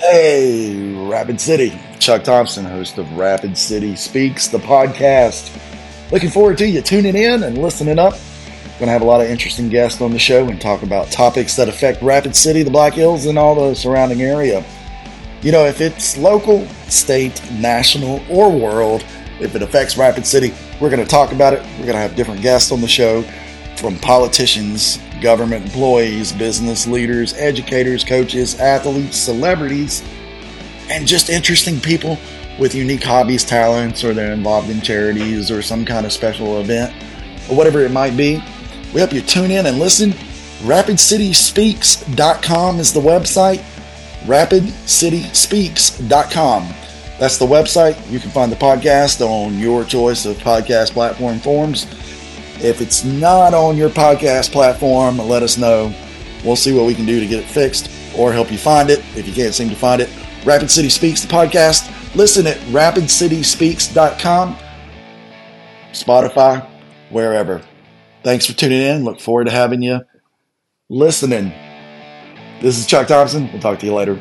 Hey, Rapid City. Chuck Thompson, host of Rapid City Speaks, the podcast. Looking forward to you tuning in and listening up. Going to have a lot of interesting guests on the show and talk about topics that affect Rapid City, the Black Hills, and all the surrounding area. You know, if it's local, state, national, or world, if it affects Rapid City, we're going to talk about it. We're going to have different guests on the show from politicians, government employees, business leaders, educators, coaches, athletes, celebrities, and just interesting people with unique hobbies, talents, or they're involved in charities or some kind of special event, or whatever it might be. We hope you tune in and listen. RapidCitySpeaks.com is the website. RapidCitySpeaks.com. That's the website. You can find the podcast on your choice of podcast platform forms. If it's not on your podcast platform, let us know. We'll see what we can do to get it fixed or help you find it if you can't seem to find it. Rapid City Speaks, the podcast. Listen at rapidcityspeaks.com, Spotify, wherever. Thanks for tuning in. Look forward to having you listening. This is Chuck Thompson. We'll talk to you later.